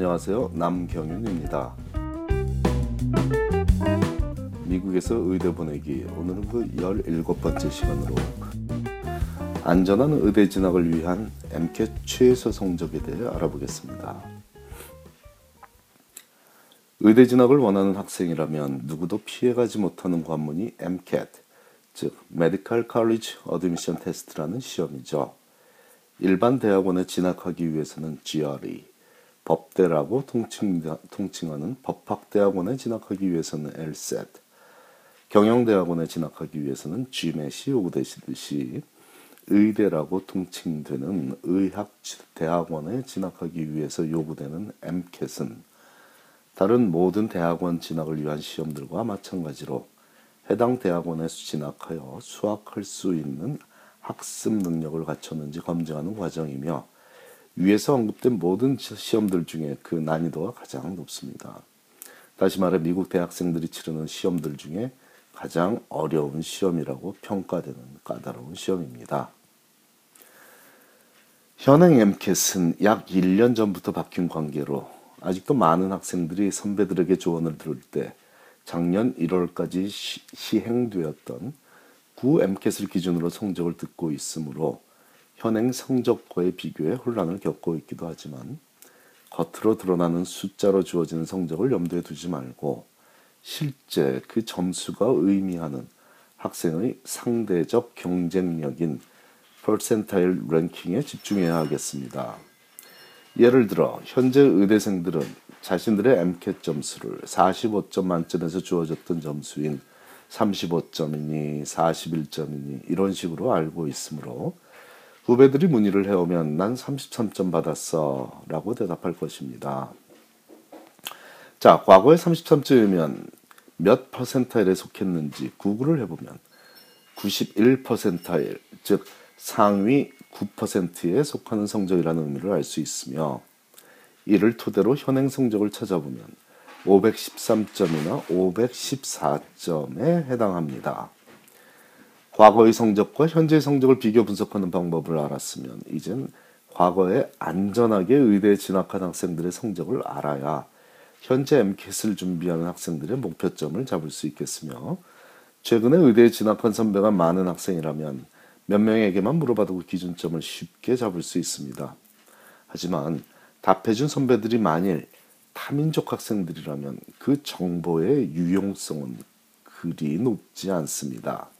안녕하세요. 남경윤입니다. 미국에서 의대 보내기 오늘은 그 17번째 시간으로 안전한 의대 진학을 위한 MCAT 최소 성적에 대해 알아보겠습니다. 의대 진학을 원하는 학생이라면 누구도 피해가지 못하는 관문이 MCAT, 즉 Medical College Admission Test라는 시험이죠. 일반 대학원에 진학하기 위해서는 GRE, 법대라고 통칭, 통칭 하는 법학대학원에 진학하기 위해서는 LSAT, 경영대학원에 진학하기 위해서는 GMAT이 요구되시듯이 의대라고 통칭되는 의학대학원에 진학하기 위해서 요구되는 MCAT은 다른 모든 대학원 진학을 위한 시험들과 마찬가지로 해당 대학원에 진학하여 수학할 수 있는 학습 능력을 갖췄는지 검증하는 과정이며 위에서 언급된 모든 시험들 중에 그 난이도가 가장 높습니다. 다시 말해 미국 대학생들이 치르는 시험들 중에 가장 어려운 시험이라고 평가되는 까다로운 시험입니다. 현행 MCAT은 약 1년 전부터 바뀐 관계로 아직도 많은 학생들이 선배들에게 조언을 들을 때 작년 1월까지 시, 시행되었던 구 MCAT을 기준으로 성적을 듣고 있으므로 현행 성적과의 비교에 혼란을 겪고 있기도 하지만 겉으로 드러나는 숫자로 주어지는 성적을 염두에 두지 말고 실제 그 점수가 의미하는 학생의 상대적 경쟁력인 퍼센타일 랭킹에 집중해야 하겠습니다. 예를 들어 현재 의대생들은 자신들의 MCAT 점수를 45점 만점에서 주어졌던 점수인 35점이니 41점이니 이런 식으로 알고 있으므로 후배들이 문의를 해오면 난 33점 받았어 라고 대답할 것입니다. 자, 과거에 33점이면 몇 퍼센타일에 속했는지 구글을 해보면 91퍼센타일, 즉 상위 9%에 속하는 성적이라는 의미를 알 수 있으며 이를 토대로 현행 성적을 찾아보면 513점이나 514점에 해당합니다. 과거의 성적과 현재의 성적을 비교 분석하는 방법을 알았으면 이젠 과거에 안전하게 의대에 진학한 학생들의 성적을 알아야 현재 MCAT을 준비하는 학생들의 목표점을 잡을 수 있겠으며 최근에 의대에 진학한 선배가 많은 학생이라면 몇 명에게만 물어봐도 기준점을 쉽게 잡을 수 있습니다. 하지만 답해준 선배들이 만일 타민족 학생들이라면 그 정보의 유용성은 그리 높지 않습니다.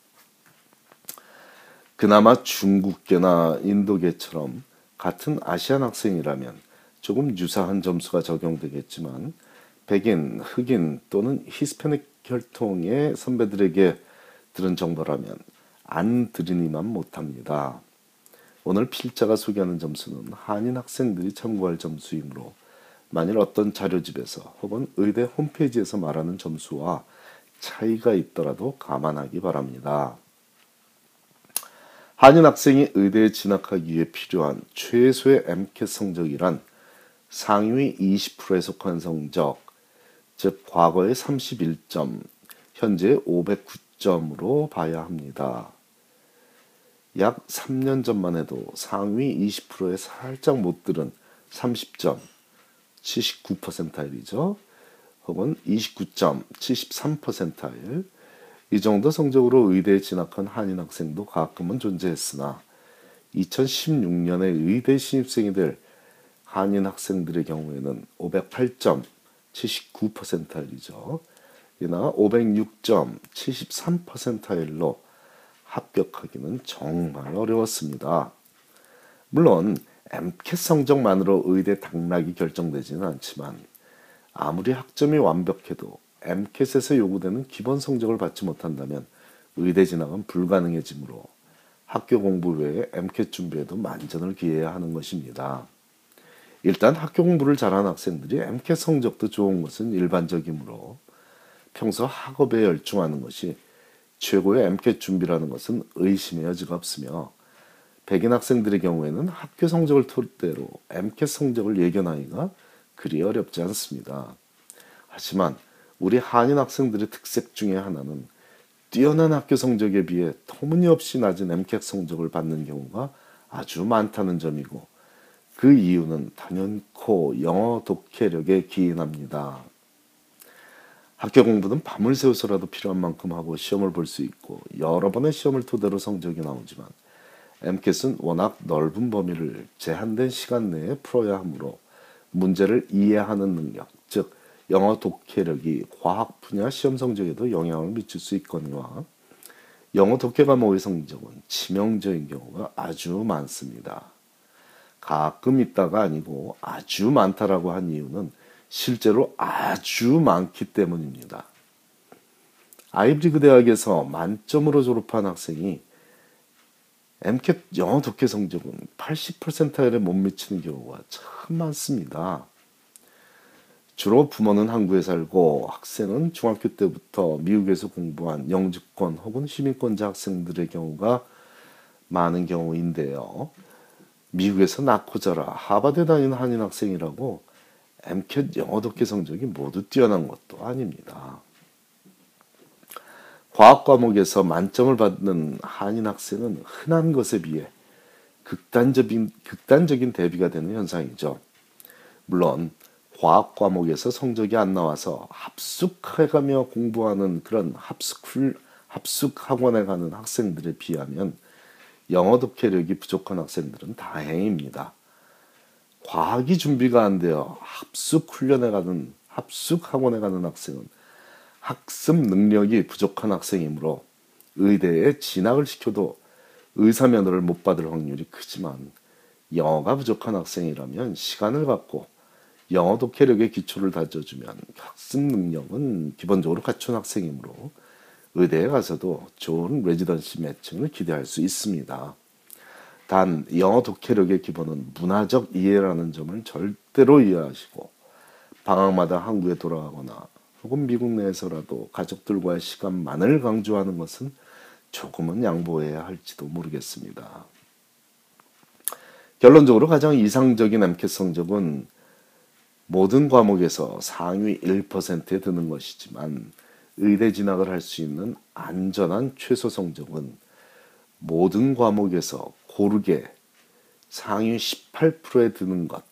그나마 중국계나 인도계처럼 같은 아시안 학생이라면 조금 유사한 점수가 적용되겠지만 백인, 흑인 또는 히스패닉 혈통의 선배들에게 들은 정보라면 안 들으니만 못합니다. 오늘 필자가 소개하는 점수는 한인 학생들이 참고할 점수이므로 만일 어떤 자료집에서 혹은 의대 홈페이지에서 말하는 점수와 차이가 있더라도 감안하기 바랍니다. 한인 학생이 의대에 진학하기 위해 필요한 최소의 MCAT 성적이란 상위 20%에 속한 성적, 즉 과거의 31점, 현재 509점으로 봐야 합니다. 약 3년 전만 해도 상위 20%에 살짝 못 들은 30점, 79%일이죠. 혹은 29점, 73%일, 이 정도 성적으로 의대에 진학한 한인 학생도 가끔은 존재했으나 2016년에 의대 신입생이 될 한인 학생들의 경우에는 508점 79%일이죠. 이나 506점 73%일로 합격하기는 정말 어려웠습니다. 물론 MCAT 성적만으로 의대 당락이 결정되지는 않지만 아무리 학점이 완벽해도 MCAT에서 요구되는 기본 성적을 받지 못한다면 의대 진학은 불가능해지므로 학교 공부 외에 MCAT 준비에도 만전을 기해야 하는 것입니다. 일단 학교 공부를 잘하는 학생들이 MCAT 성적도 좋은 것은 일반적이므로 평소 학업에 열중하는 것이 최고의 MCAT 준비라는 것은 의심의 여지가 없으며 백인 학생들의 경우에는 학교 성적을 토대로 MCAT 성적을 예견하기가 그리 어렵지 않습니다. 하지만 우리 한인 학생들의 특색 중에 하나는 뛰어난 학교 성적에 비해 터무니없이 낮은 MCAT 성적을 받는 경우가 아주 많다는 점이고 그 이유는 단연코 영어 독해력에 기인합니다. 학교 공부는 밤을 새워서라도 필요한 만큼 하고 시험을 볼 수 있고 여러 번의 시험을 토대로 성적이 나오지만 MCAT은 워낙 넓은 범위를 제한된 시간 내에 풀어야 하므로 문제를 이해하는 능력, 즉 영어 독해력이 과학 분야 시험 성적에도 영향을 미칠 수 있거니와 영어 독해 과목의 성적은 치명적인 경우가 아주 많습니다. 가끔 있다가 아니고 아주 많다라고 한 이유는 실제로 아주 많기 때문입니다. 아이브리그 대학에서 만점으로 졸업한 학생이 MCAT 영어 독해 성적은 80%에 못 미치는 경우가 참 많습니다. 주로 부모는 한국에 살고 학생은 중학교 때부터 미국에서 공부한 영주권 혹은 시민권자 학생들의 경우가 많은 경우인데요. 미국에서 낳고 자라 하버드 다니는 한인 학생이라고 MCAT 영어 독해 성적이 모두 뛰어난 것도 아닙니다. 과학 과목에서 만점을 받는 한인 학생은 흔한 것에 비해 극단적인, 극단적인 대비가 되는 현상이죠. 물론 과학 과목에서 성적이 안 나와서 합숙해가며 공부하는 그런 합숙 합숙 학원에 가는 학생들에 비하면 영어 독해력이 부족한 학생들은 다행입니다. 과학이 준비가 안 되어 합숙 훈련에 가는 합숙 학원에 가는 학생은 학습 능력이 부족한 학생이므로 의대에 진학을 시켜도 의사 면허를 못 받을 확률이 크지만 영어가 부족한 학생이라면 시간을 갖고 영어 독해력의 기초를 다져주면 학습 능력은 기본적으로 갖춘 학생이므로 의대에 가서도 좋은 레지던시 매칭을 기대할 수 있습니다. 단 영어 독해력의 기본은 문화적 이해라는 점을 절대로 이해하시고 방학마다 한국에 돌아가거나 혹은 미국 내에서라도 가족들과의 시간만을 강조하는 것은 조금은 양보해야 할지도 모르겠습니다. 결론적으로 가장 이상적인 MCAT 성적은 모든 과목에서 상위 1%에 드는 것이지만 의대 진학을 할 수 있는 안전한 최소 성적은 모든 과목에서 고르게 상위 18%에 드는 것.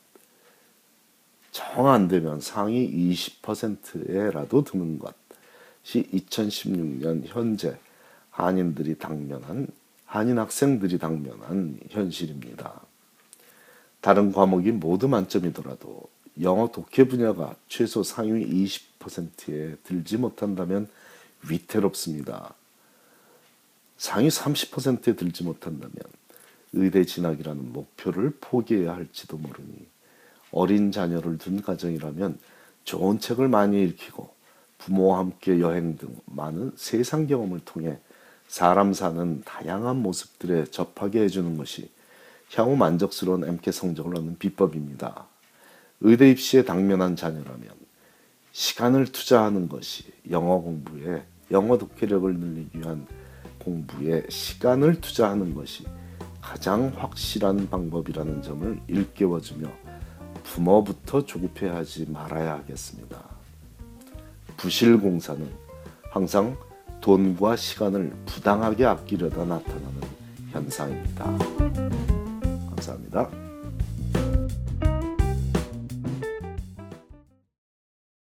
정 안 되면 상위 20%에라도 드는 것이 2016년 현재 한인들이 당면한 한인 학생들이 당면한 현실입니다. 다른 과목이 모두 만점이더라도 영어 독해 분야가 최소 상위 20%에 들지 못한다면 위태롭습니다. 상위 30%에 들지 못한다면 의대 진학이라는 목표를 포기해야 할지도 모르니 어린 자녀를 둔 가정이라면 좋은 책을 많이 읽히고 부모와 함께 여행 등 많은 세상 경험을 통해 사람 사는 다양한 모습들에 접하게 해주는 것이 향후 만족스러운 MK 성적을 얻는 비법입니다. 의대 입시에 당면한 자녀라면 시간을 투자하는 것이 영어 공부에 영어 독해력을 늘리기 위한 공부에 시간을 투자하는 것이 가장 확실한 방법이라는 점을 일깨워주며 부모부터 조급해하지 말아야 하겠습니다. 부실공사는 항상 돈과 시간을 부당하게 아끼려다 나타나는 현상입니다. 감사합니다.